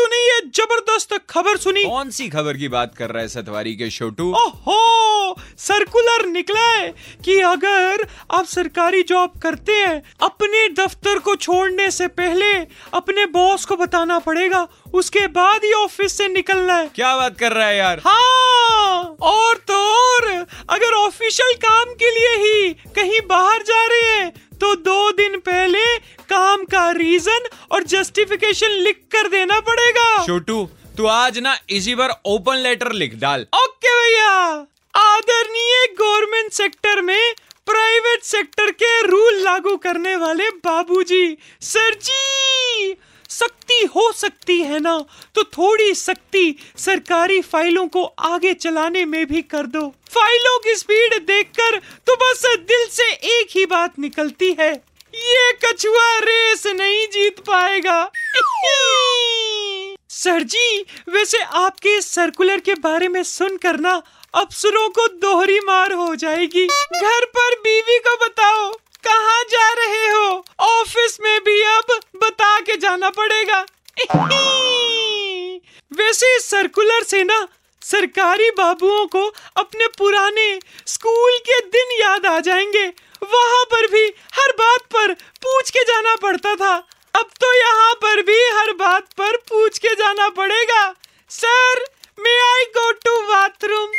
तूने ये ज़बरदस्त खबर सुनी। कौन सी खबर की बात कर रहा है सतवारी के छोटू ओहो सर्कुलर निकला है कि अगर आप सरकारी जॉब करते हैं अपने दफ्तर को छोड़ने से पहले अपने बॉस को बताना पड़ेगा उसके बाद ही ऑफ़िस से निकलना है। क्या बात कर रहा है यार? हाँ और तो और अगर ऑफिशियल काम के लिए ही कहीं बाहर जा रहे हैं तो दो दिन पहले काम का रीजन और जस्टिफिकेशन लिख कर देना पड़ेगा। छोटू तू आज ना इसी बार ओपन लेटर लिख डाल। ओके भैया। आदरणीय गवर्नमेंट सेक्टर में प्राइवेट सेक्टर के रूल लागू करने वाले बाबूजी सर जी सख्ती हो सकती है ना? तो थोड़ी सख्ती सरकारी फाइलों को आगे चलाने में भी कर दो। फाइलों की स्पीड देखकर तो बस दिल से एक ही बात निकलती है ये कछुआ रेस नहीं जीत पाएगा। सर जी, वैसे आपके इस सर्कुलर के बारे में सुनकर ना अफसरों को दोहरी मार हो जाएगी। घर पर बीवी को बताओ, कहाँ जा रहे हो? ऑफ़िस में भी अब बता के जाना पड़ेगा। वैसे इस सर्कुलर से ना सरकारी बाबुओं को अपने पुराने स्कूल के दिन याद आ जाएँगे। वहाँ पर भी पूछ के जाना पड़ता था। अब तो यहाँ पर भी हर बात पर पूछ के जाना पड़ेगा। Sir may I go to bathroom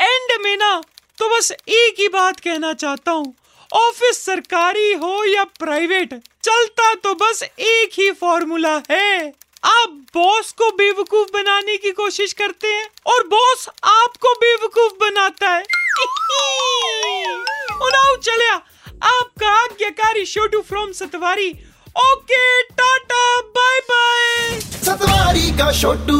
and में ना तो बस एक ही बात कहना चाहता हूँ। ऑफ़िस सरकारी हो या प्राइवेट चलता तो बस एक ही फॉर्मूला है। आप बॉस को बेवकूफ़ बनाने की कोशिश करते हैं और बॉस आपको बेवकूफ़ बनाता है। आज्ञाकारी Chhotu from Satwari okay tata bye bye Satwari का छोटू